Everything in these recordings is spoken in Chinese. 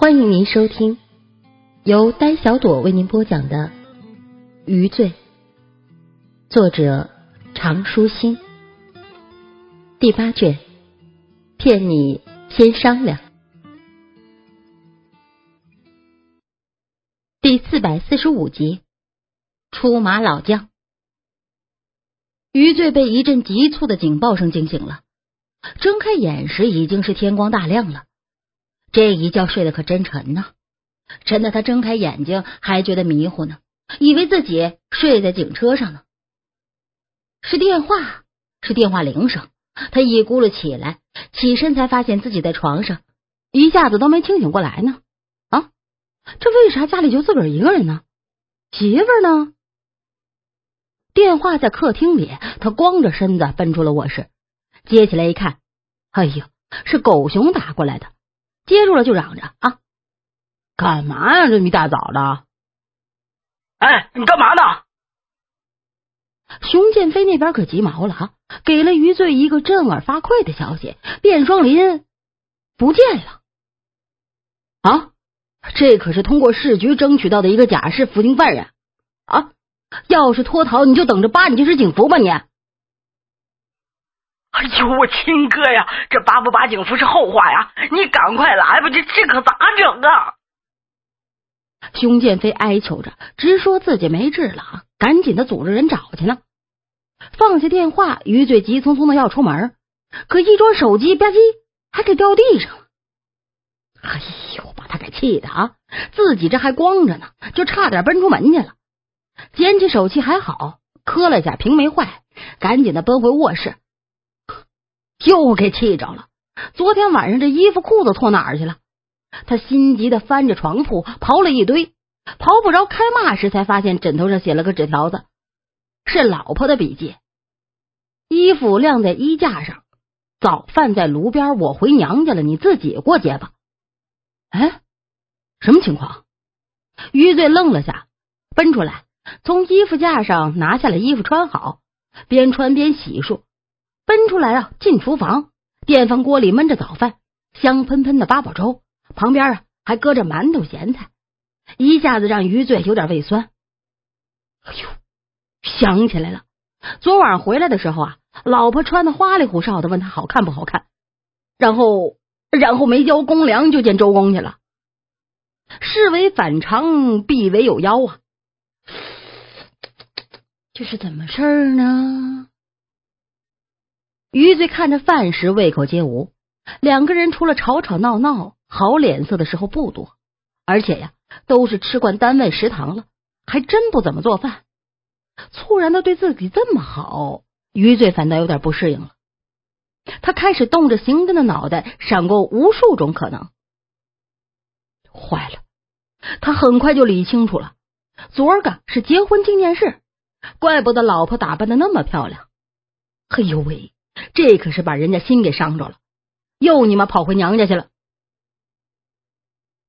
欢迎您收听由呆小朵为您播讲的《余罪》，作者常书心，第八卷，骗你先商量，第四百四十五集，出马老将。余罪被一阵急促的警报声惊醒了，睁开眼时已经是天光大亮了。这一觉睡得可真沉呐，沉得他睁开眼睛还觉得迷糊呢，以为自己睡在警车上呢。是电话，是电话铃声。他一咕噜起来，起身才发现自己在床上，一下子都没清醒过来呢。啊，这为啥家里就自个儿一个人呢？媳妇呢？电话在客厅里，他光着身子奔出了卧室，接起来一看，哎呦，是狗熊打过来的。接住了就嚷着啊，干嘛呀？这么一大早的，哎，你干嘛呢？熊建飞那边可急毛了啊，给了余罪一个震耳发聩的消息：卞双林不见了。啊，这可是通过市局争取到的一个假释服刑犯人啊！要是脱逃，你就等着扒你这身警服吧你！哎呦，我亲哥呀，这扒不扒警服是后话呀，你赶快来吧，这这可咋整啊？熊建飞哀求着，直说自己没治了，赶紧的组织人找去呢。放下电话，余罪急匆匆的要出门，可一捉手机吧唧，还给掉地上了。哎呦，把他给气的啊！自己这还光着呢，就差点奔出门去了。捡起手机还好，磕了下屏没坏，赶紧的奔回卧室。又给气着了！昨天晚上这衣服裤子脱哪儿去了？他心急的翻着床铺刨了一堆，刨不着开骂时，才发现枕头上写了个纸条子，是老婆的笔记。衣服晾在衣架上，早饭在炉边，我回娘家了，你自己过节吧。哎，什么情况？余罪愣了下，奔出来，从衣服架上拿下了衣服，穿好，边穿边洗漱。奔出来啊！进厨房，电饭锅里焖着早饭，香喷喷的八宝粥，旁边啊还搁着馒头咸菜，一下子让余罪有点胃酸。哎呦，想起来了，昨晚回来的时候啊，老婆穿的花里胡哨的，问他好看不好看，然后然后没交公粮就见周公去了。事为反常，必为有妖啊！这是怎么事儿呢？余罪看着饭食，胃口皆无。两个人除了吵吵闹闹，好脸色的时候不多，而且呀，都是吃惯单位食堂了，还真不怎么做饭。猝然的对自己这么好，余罪反倒有点不适应了。他开始动着刑侦的脑袋，闪过无数种可能。坏了，他很快就理清楚了，昨儿个是结婚纪念日，怪不得老婆打扮的那么漂亮。哎呦喂！这可是把人家心给伤着了，又你妈跑回娘家去了。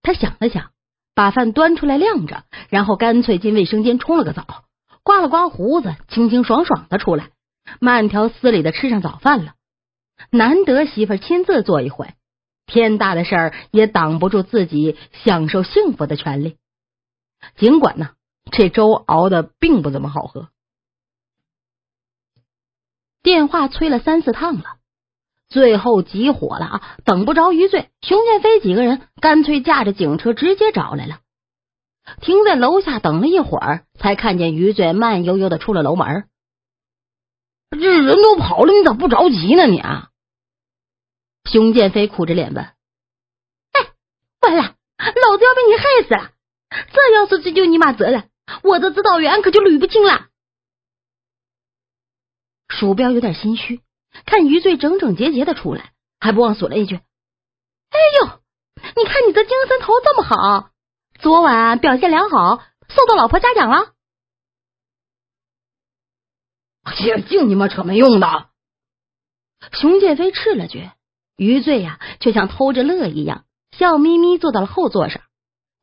他想了想，把饭端出来晾着，然后干脆进卫生间冲了个澡，刮了刮胡子，清清爽爽的出来，慢条斯理的吃上早饭了。难得媳妇亲自做一回，天大的事儿也挡不住自己享受幸福的权利。尽管呢，这粥熬的并不怎么好喝。电话催了三四趟了，最后急火了啊！等不着余罪，熊建飞几个人干脆驾着警车直接找来了。停在楼下等了一会儿，才看见余罪慢悠悠的出了楼门。这人都跑了，你咋不着急呢？你啊！熊建飞苦着脸问：“哎，完了，老子要被你害死了！这要是追究你妈责任，我的指导员可就捋不清了。”鼠标有点心虚，看余罪整整洁洁的出来，还不忘损了一句：“哎呦，你看你这精神头这么好，昨晚表现良好，受到老婆嘉奖了。”净净你妈扯没用的！熊建飞斥了句，余罪呀，却像偷着乐一样，笑眯眯坐到了后座上，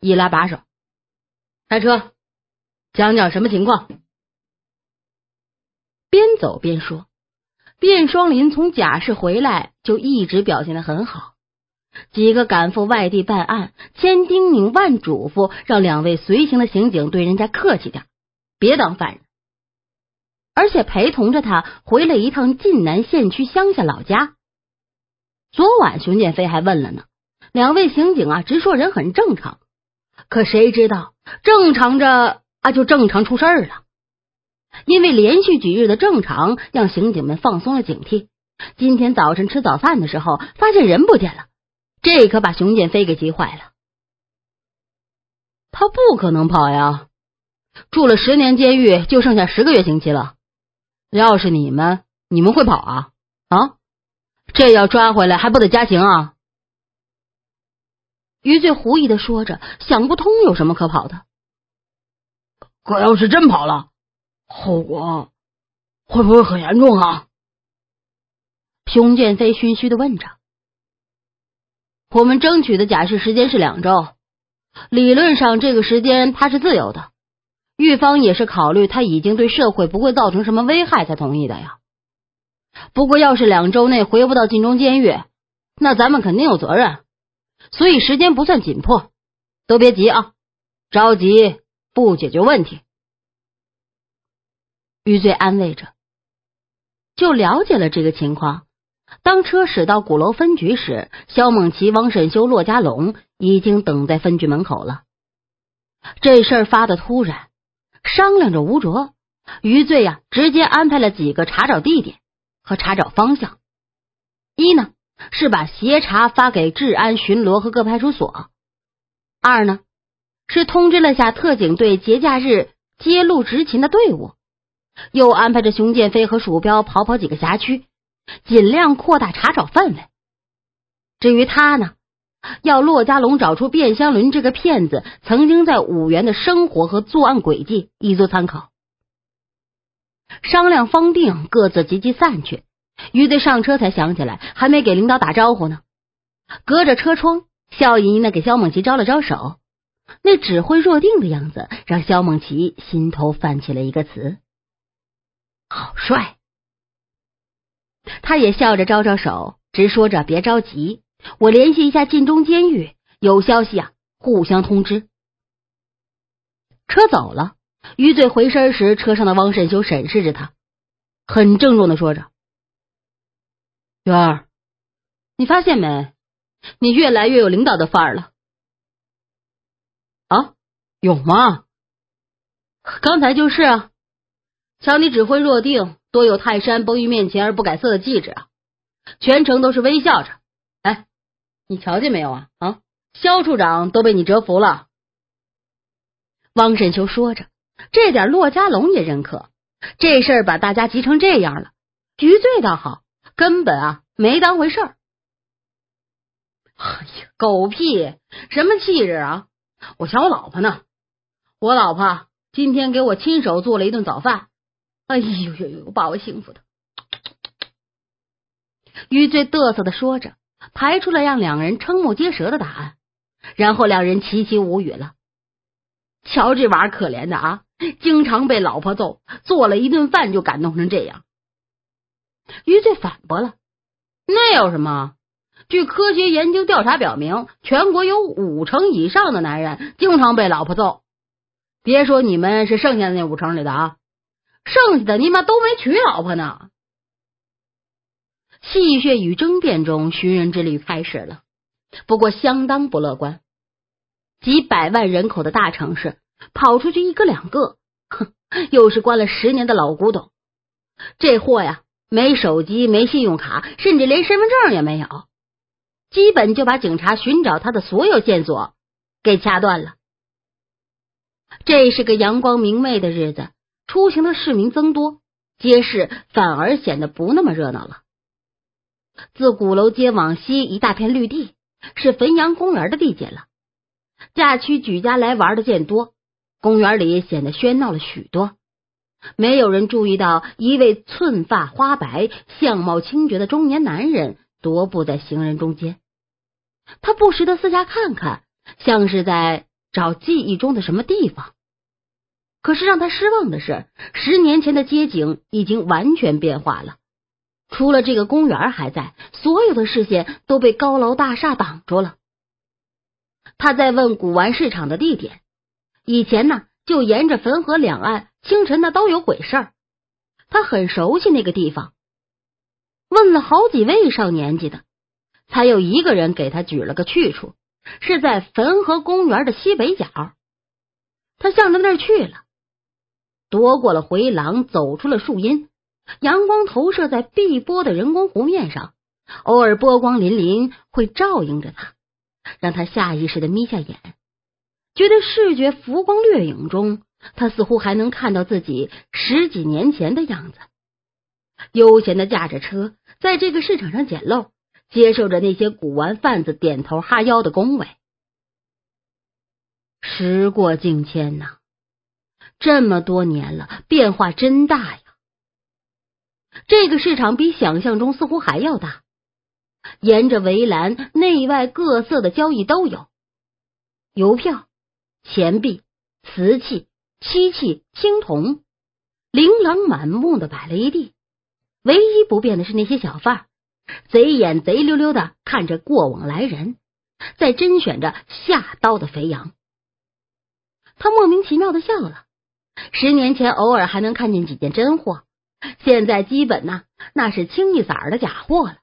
一拉把手，开车，讲讲什么情况。边走边说，卞双林从贾氏回来就一直表现的很好，几个赶赴外地办案，千叮咛万嘱咐，让两位随行的刑警对人家客气点，别当犯人。而且陪同着他回了一趟晋南县区乡下老家。昨晚熊建飞还问了呢，两位刑警啊，直说人很正常。可谁知道正常着啊，就正常出事儿了。因为连续几日的正常，让刑警们放松了警惕。今天早晨吃早饭的时候，发现人不见了，这可把熊建飞给急坏了。他不可能跑呀！住了十年监狱，就剩下十个月刑期了。要是你们，你们会跑啊？啊？这要抓回来，还不得加刑啊？余罪狐疑的说着，想不通有什么可跑的。可要是真跑了，后果会不会很严重啊？熊建飞心虚的问着。我们争取的假释时间是两周，理论上这个时间他是自由的。狱方也是考虑他已经对社会不会造成什么危害才同意的呀。不过要是两周内回不到晋中监狱，那咱们肯定有责任。所以时间不算紧迫，都别急啊，着急不解决问题。余罪安慰着，就了解了这个情况。当车驶到鼓楼分局时，肖梦琪、王沈修、骆家龙已经等在分局门口了。这事儿发的突然，商量着吴卓，余罪呀，直接安排了几个查找地点和查找方向。一呢。是把协查发给治安巡逻和各派出所。二呢，是通知了下特警队节假日揭露执勤的队伍，又安排着熊建飞和鼠标跑跑几个辖区，尽量扩大查找范围。至于他呢，要骆家龙找出卞香伦这个骗子曾经在五原的生活和作案轨迹，以作参考。商量方定，各自急急散去。余队上车才想起来，还没给领导打招呼呢。隔着车窗，笑盈盈的给肖梦琪招了招手，那指挥若定的样子，让肖梦琪心头泛起了一个词：好帅。他也笑着招招手，直说着别着急，我联系一下晋中监狱，有消息啊，互相通知。车走了，余罪回身时，车上的汪慎修审视着他，很郑重的说着。月儿，你发现没？你越来越有领导的范儿了。啊，有吗？刚才就是啊，瞧你指挥若定，多有泰山崩于面前而不改色的气质啊！全程都是微笑着。哎，你瞧见没有啊？啊，肖处长都被你折服了。汪沈秋说着，这点骆家龙也认可。这事儿把大家急成这样了，余罪倒好。根本啊没当回事儿。哎呀，狗屁！什么气质啊！我想我老婆呢。我老婆今天给我亲手做了一顿早饭。哎呦呦呦，把我幸福的。余罪嘚瑟的说着，排出了让两人瞠目结舌的答案，然后两人齐齐无语了。瞧这娃可怜的啊，经常被老婆揍，做了一顿饭就感动成这样。余罪反驳了：“那有什么？据科学研究调查表明，全国有五成以上的男人经常被老婆揍。别说你们是剩下的那五成里的啊，剩下的尼玛都没娶老婆呢。”戏谑与争辩中，寻人之旅开始了，不过相当不乐观。几百万人口的大城市，跑出去一个两个，哼，又是关了十年的老古董。这货呀！没手机，没信用卡，甚至连身份证也没有，基本就把警察寻找他的所有线索给掐断了。这是个阳光明媚的日子，出行的市民增多，街市反而显得不那么热闹了。自鼓楼街往西，一大片绿地，是汾阳公园的地界了。假期举家来玩的渐多，公园里显得喧闹了许多。没有人注意到一位寸发花白、相貌清绝的中年男人踱步在行人中间。他不时的四下看看，像是在找记忆中的什么地方。可是让他失望的是，十年前的街景已经完全变化了。除了这个公园还在，所有的视线都被高楼大厦挡住了。他在问古玩市场的地点，以前呢就沿着汾河两岸，清晨那都有鬼事儿，他很熟悉那个地方。问了好几位上年纪的，才有一个人给他举了个去处，是在汾河公园的西北角。他向着那儿去了，夺过了回廊，走出了树荫。阳光投射在碧波的人工湖面上，偶尔波光粼粼，会照应着他，让他下意识的眯下眼，觉得视觉浮光掠影中，他似乎还能看到自己十几年前的样子，悠闲的驾着车，在这个市场上捡漏，接受着那些古玩贩子点头哈腰的恭维。时过境迁呐，这么多年了，变化真大呀！这个市场比想象中似乎还要大，沿着围栏，内外各色的交易都有，邮票、钱币、瓷器、漆器、青铜，琳琅满目的摆了一地。唯一不变的是那些小贩，贼眼贼溜溜的看着过往来人，在甄选着下刀的肥羊。他莫名其妙的笑了。十年前，偶尔还能看见几件真货。现在基本呢，那是清一色的假货了。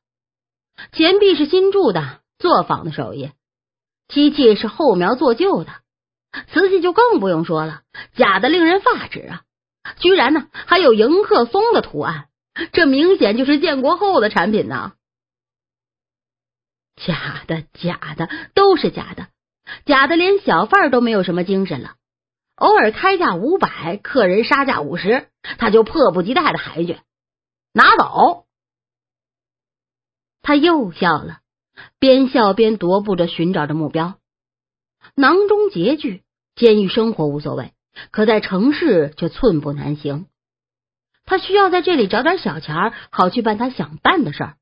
钱币是新铸的，作坊的手艺；漆器是后苗做旧的，瓷器就更不用说了，假的令人发指啊！居然呢还有迎客松的图案，这明显就是建国后的产品呢。假的，假的，都是假的，假的，连小贩都没有什么精神了。偶尔开价五百，客人杀价五十，他就迫不及待的喊一句：“拿走！”他又笑了，边笑边踱步着寻找着目标。囊中拮据，监狱生活无所谓，可在城市却寸步难行。他需要在这里找点小钱，好去办他想办的事儿。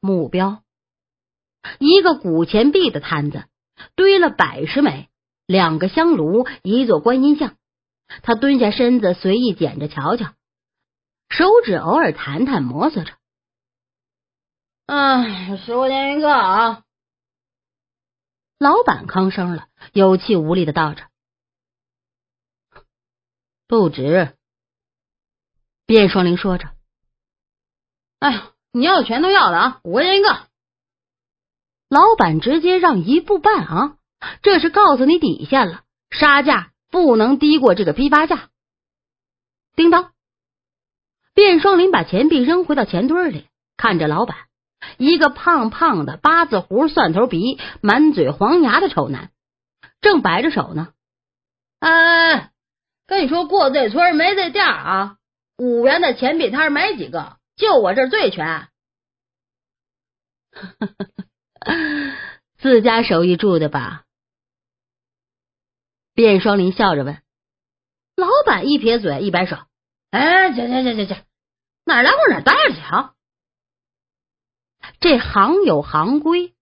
目标：一个古钱币的摊子，堆了百十枚。两个香炉，一座观音像。他蹲下身子，随意捡着瞧瞧，手指偶尔弹弹，摩挲着。哎，十块钱一个啊！老板吭声了，有气无力的道着。不值。卞双林说着。哎呀，你要全都要了啊！五块钱一个。老板直接让一步半啊！这是告诉你底线了，杀价不能低过这个批发价。叮当，卞双林把钱币扔回到钱堆里，看着老板，一个胖胖的八字胡、蒜头鼻、满嘴黄牙的丑男，正摆着手呢。哎，跟你说过这村没这店啊！五元的钱币摊没几个，就我这最全。自家手艺做的吧？卞双林笑着问：“老板一撇嘴，一摆手，哎，行行行行行，哪来往哪待着去啊？这行有行规，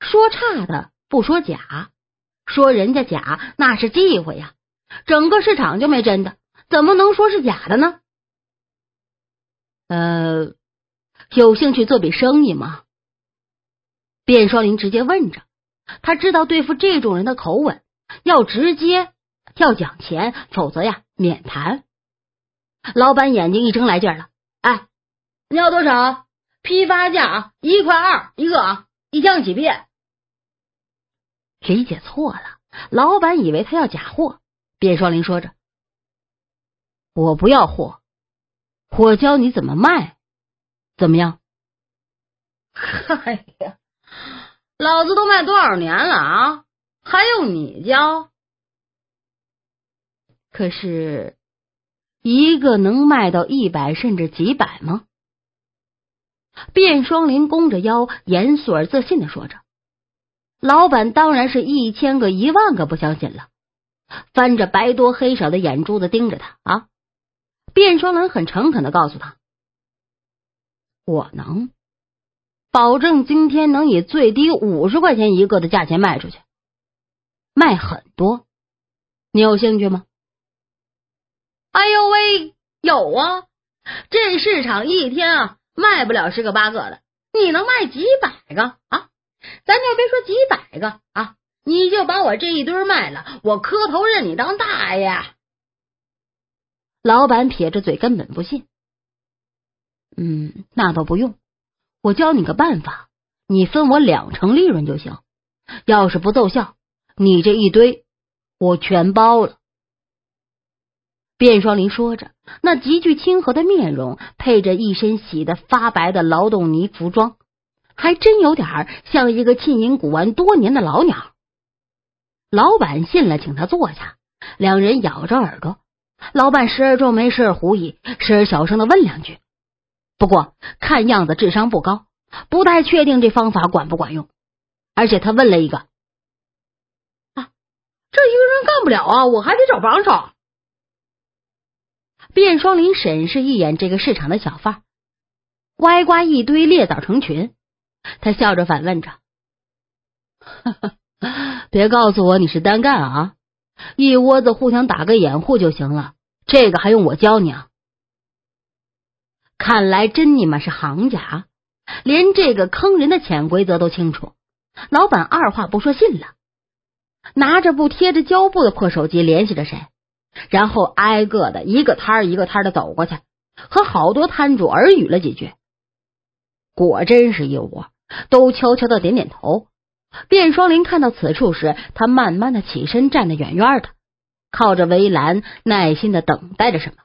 说差的不说假，说人家假那是忌讳呀。整个市场就没真的，怎么能说是假的呢？呃，有兴趣做笔生意吗？”卞双林直接问着，他知道对付这种人的口吻。要直接要讲钱，否则呀免谈。老板眼睛一睁来劲了，哎，你要多少？批发价一块二一个啊，一箱几币。理解错了，老板以为他要假货。卞双林说着：“我不要货，我教你怎么卖，怎么样？” 哎呀，老子都卖多少年了啊！还用你教？可是，一个能卖到一百甚至几百吗？卞双林弓着腰，严肃而自信的说着。老板当然是一千个一万个不相信了，翻着白多黑少的眼珠子盯着他啊！卞双林很诚恳的告诉他：“我能保证今天能以最低五十块钱一个的价钱卖出去。”卖很多，你有兴趣吗？哎呦喂，有啊！这市场一天啊卖不了十个八个的，你能卖几百个啊？咱就别说几百个啊，你就把我这一堆卖了，我磕头认你当大爷。老板撇着嘴，根本不信。嗯，那倒不用，我教你个办法，你分我两成利润就行。要是不奏效，你这一堆我全包了。卞双林说着，那极具亲和的面容，配着一身洗得发白的劳动泥服装，还真有点像一个浸淫古玩多年的老鸟。老板信了，请他坐下，两人咬着耳朵。老板时而皱眉，时而狐疑，时而小声的问两句。不过看样子智商不高，不太确定这方法管不管用。而且他问了一个：“，这一个人干不了啊，我还得找帮手。”卞双林审视一眼这个市场的小贩，歪瓜一堆，裂枣成群。他笑着反问着：“ 别告诉我你是单干啊？一窝子互相打个掩护就行了，这个还用我教你啊？看来真你妈是行家，连这个坑人的潜规则都清楚。”老板二话不说信了，拿着部贴着胶布的破手机联系着谁。然后挨个的一个摊儿一个摊儿的走过去，和好多摊主耳语了几句。果真是一窝，都悄悄的点点头。卞双林看到此处时，他慢慢的起身，站得远远的，靠着围栏，耐心的等待着什么。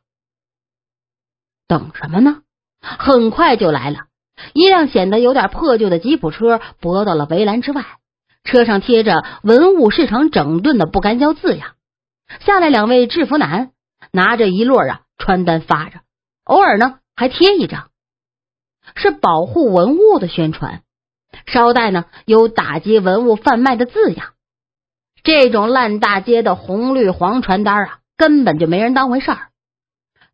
等什么呢？很快就来了，一辆显得有点破旧的吉普车泊到了围栏之外，车上贴着“文物市场整顿”的不干胶字样。下来两位制服男，拿着一摞啊传单发着，偶尔呢还贴一张，是保护文物的宣传。捎带呢有打击文物贩卖的字样。这种烂大街的红绿黄传单啊，根本就没人当回事儿，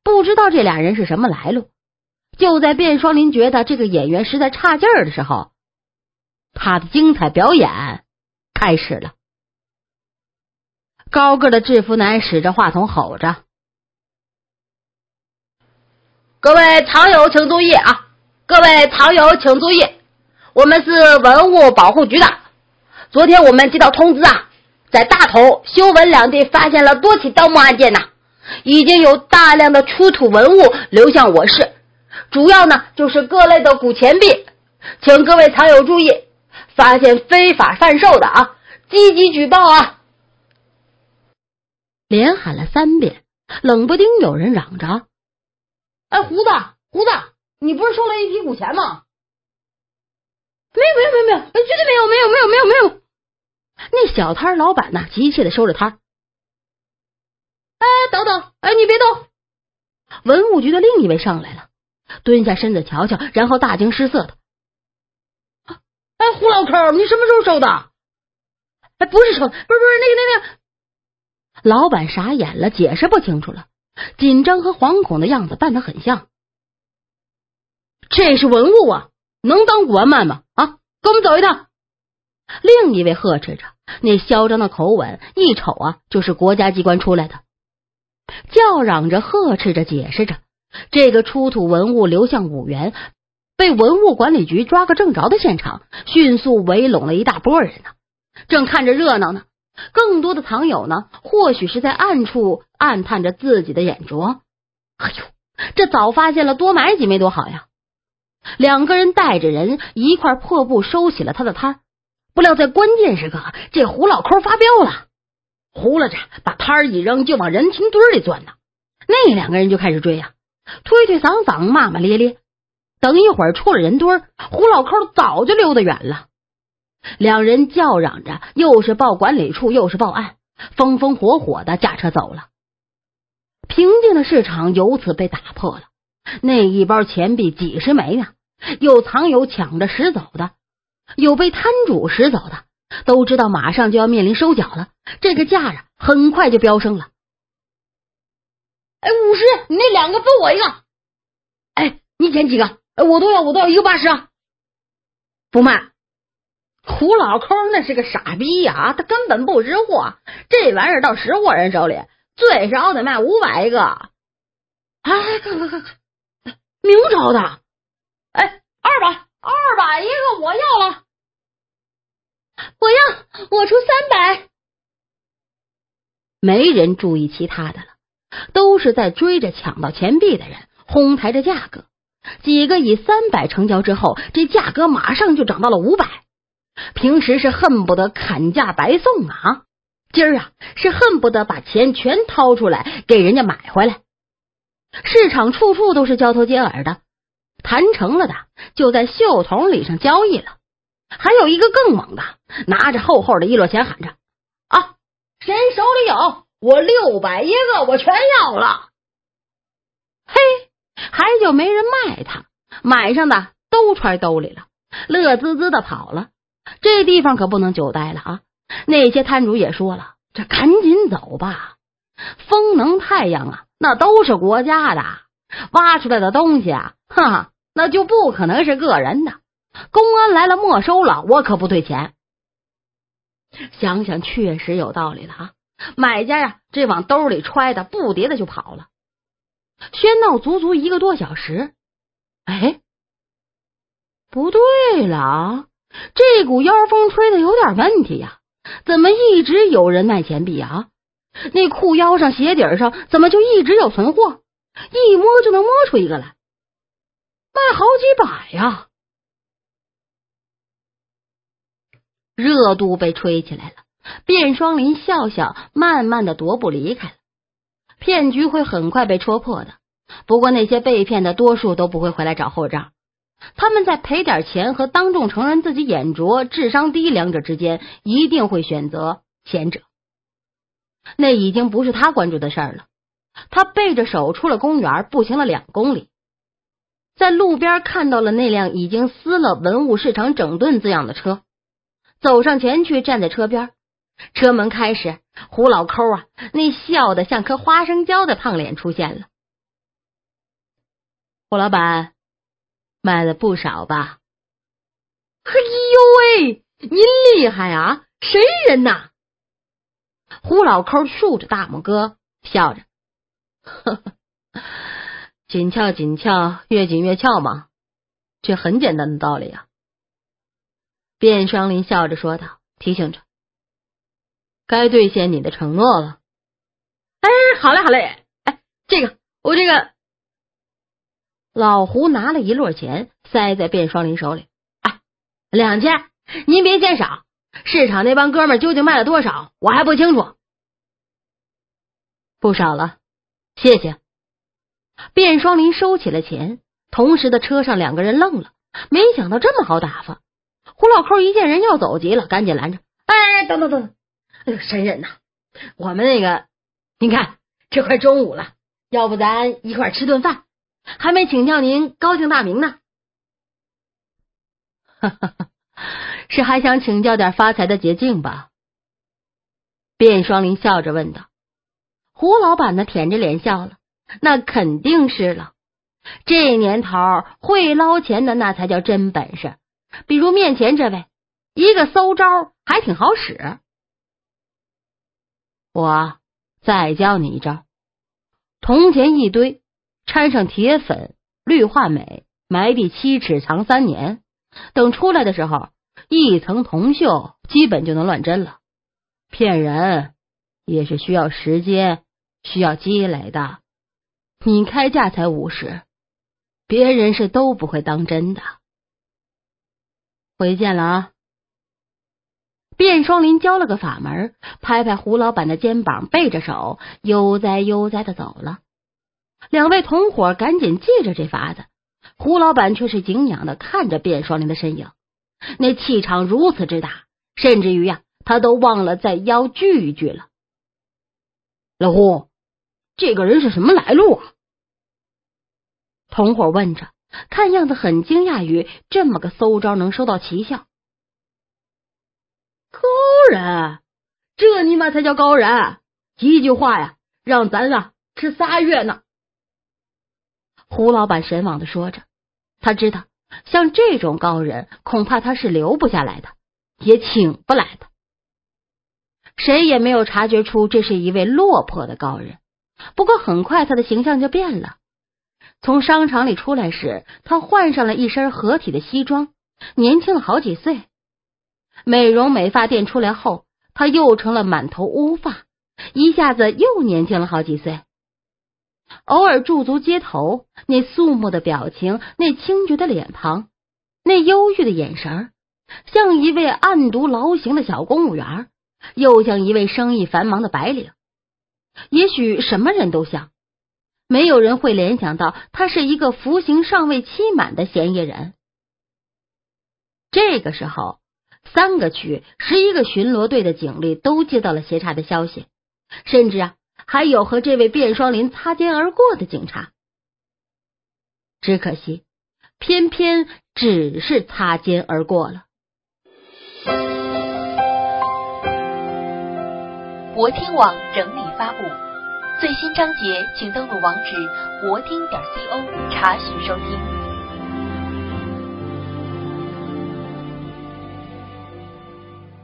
不知道这俩人是什么来路。就在卞双林觉得这个演员实在差劲儿的时候，他的精彩表演开始了。高个的制服男使着话筒吼着：“各位藏友请注意啊！各位藏友请注意，我们是文物保护局的。昨天我们接到通知啊，在大同、修文两地发现了多起盗墓案件呐，已经有大量的出土文物流向我市，主要呢就是各类的古钱币，请各位藏友注意，发现非法贩售的啊，积极举报啊！”连喊了三遍，冷不丁有人嚷着：“哎，胡子，胡子，你不是收了一批古钱吗？”“没有，没有，没有，没有，绝对没有，没有，没有，没有，没有。”那小摊老板呢，急切的收着摊。哎，等等，哎，你别动！文物局的另一位上来了，蹲下身子瞧瞧，然后大惊失色的：“哎，胡老抠，你什么时候收的？哎，不是收，不是，不是那个，那个。”老板傻眼了，解释不清楚了，紧张和惶恐的样子扮得很像。这是文物啊，能当古玩卖吗？啊，跟我们走一趟。另一位呵斥着，那嚣张的口吻一瞅啊，就是国家机关出来的，叫嚷着、呵斥着、解释着。这个出土文物流向五原，被文物管理局抓个正着的现场，迅速围拢了一大波人呢，正看着热闹呢。更多的藏友呢，或许是在暗处暗探着自己的眼拙。哎呦，这早发现了，多买几枚多好呀！两个人带着人一块破布收起了他的摊。不料在关键时刻，这胡老抠发飙了，呼啦着把摊儿一扔，就往人群堆里钻呢。那两个人就开始追呀，推推搡搡，骂骂咧咧。等一会儿出了人堆儿，胡老抠早就溜得远了。两人叫嚷着，又是报管理处，又是报案，风风火火的驾车走了。平静的市场由此被打破了。那一包钱币几十枚呢，有藏有抢着拾走的，有被摊主拾走的，都知道马上就要面临收缴了。这个价啊，很快就飙升了。哎，五十，你那两个分我一个。哎，你捡几个？我都要，我都要一个八十啊！不卖。胡老抠那是个傻逼呀，他根本不识货，这玩意儿到识货人手里，最少得卖五百一个。哎，快快快快，明朝的。哎，二百，二百一个，我要了。我要，我出三百。没人注意其他的了，都是在追着抢到钱币的人，哄抬着价格。几个以三百成交之后，这价格马上就涨到了五百。平时是恨不得砍价白送啊，今儿啊是恨不得把钱全掏出来给人家买回来。市场处处都是交头接耳的，谈成了的就在袖筒里上交易了。还有一个更猛的，拿着厚厚的一摞钱喊着：“啊，谁手里有？我六百一个，我全要了。”嘿，还就没人卖他，买上的都揣兜里了，乐滋滋的跑了。这地方可不能久待了啊！那些摊主也说了，这赶紧走吧。风能、太阳啊，那都是国家的，挖出来的东西啊，哈哈，那就不可能是个人的。公安来了，没收了，我可不退钱。想想确实有道理了啊！买家呀，这往兜里揣的，不迭的就跑了。喧闹足足一个多小时，哎，不对了。这股妖风吹的有点问题呀，怎么一直有人卖钱币啊？那裤腰上、鞋底上怎么就一直有存货？一摸就能摸出一个来，卖好几百呀！热度被吹起来了，卞双林笑笑，慢慢的踱步离开了。骗局会很快被戳破的，不过那些被骗的多数都不会回来找后账。他们在赔点钱和当众承认自己眼拙、智商低两者之间，一定会选择前者。那已经不是他关注的事儿了。他背着手出了公园，步行了两公里，在路边看到了那辆已经撕了“文物市场整顿”字样的车，走上前去，站在车边。车门开时，胡老抠啊，那笑的像颗花生椒的胖脸出现了。胡老板。卖了不少吧？嘿呦喂，您厉害啊！神人呐！胡老抠竖着大拇哥，笑着：“呵呵，紧俏紧俏，越紧越俏嘛，这很简单的道理啊。”卞双林笑着说道，提醒着：“该兑现你的承诺了。”哎，好嘞，好嘞！哎，这个，我这个。老胡拿了一摞钱，塞在卞双林手里。哎，两千，您别嫌少。市场那帮哥们究竟卖了多少，我还不清楚。不少了，谢谢。卞双林收起了钱，同时的车上两个人愣了，没想到这么好打发。胡老扣一见人要走，急了，赶紧拦着：“哎，等等等，哎呦，神人呐！我们那个，您看，这快中午了，要不咱一块吃顿饭？”还没请教您高姓大名呢，哈哈哈，是还想请教点发财的捷径吧？卞双林笑着问道。胡老板呢，舔着脸笑了，那肯定是了。这年头会捞钱的那才叫真本事。比如面前这位，一个馊招还挺好使。我再教你一招，铜钱一堆。掺上铁粉、氯化镁，埋地七尺，藏三年。等出来的时候，一层铜锈基本就能乱真了。骗人也是需要时间、需要积累的。你开价才五十，别人是都不会当真的。回见了啊！卞双林教了个法门，拍拍胡老板的肩膀，背着手悠哉悠哉的走了。两位同伙赶紧记着这法子，胡老板却是敬仰的看着卞双林的身影，那气场如此之大，甚至于呀，他都忘了再邀聚一聚了。老胡，这个人是什么来路啊？同伙问着，看样子很惊讶于这么个馊招能收到奇效。人，这尼玛才叫高人！一句话呀，让咱啊吃仨月呢。胡老板神往的说着，他知道像这种高人，恐怕他是留不下来的，也请不来的。谁也没有察觉出这是一位落魄的高人。不过很快，他的形象就变了。从商场里出来时，他换上了一身合体的西装，年轻了好几岁。美容美发店出来后，他又成了满头乌发，一下子又年轻了好几岁。偶尔驻足街头，那肃穆的表情，那清绝的脸庞，那忧郁的眼神，像一位暗读劳刑的小公务员，又像一位生意繁忙的白领。也许什么人都像。没有人会联想到他是一个服刑尚未期满的嫌疑人。这个时候，三个区十一个巡逻队的警力都接到了协查的消息，甚至啊，还有和这位卞双林擦肩而过的警察。只可惜，偏偏只是擦肩而过了。博听网整理发布。最新章节，请登录网址博听点 co 查询收听。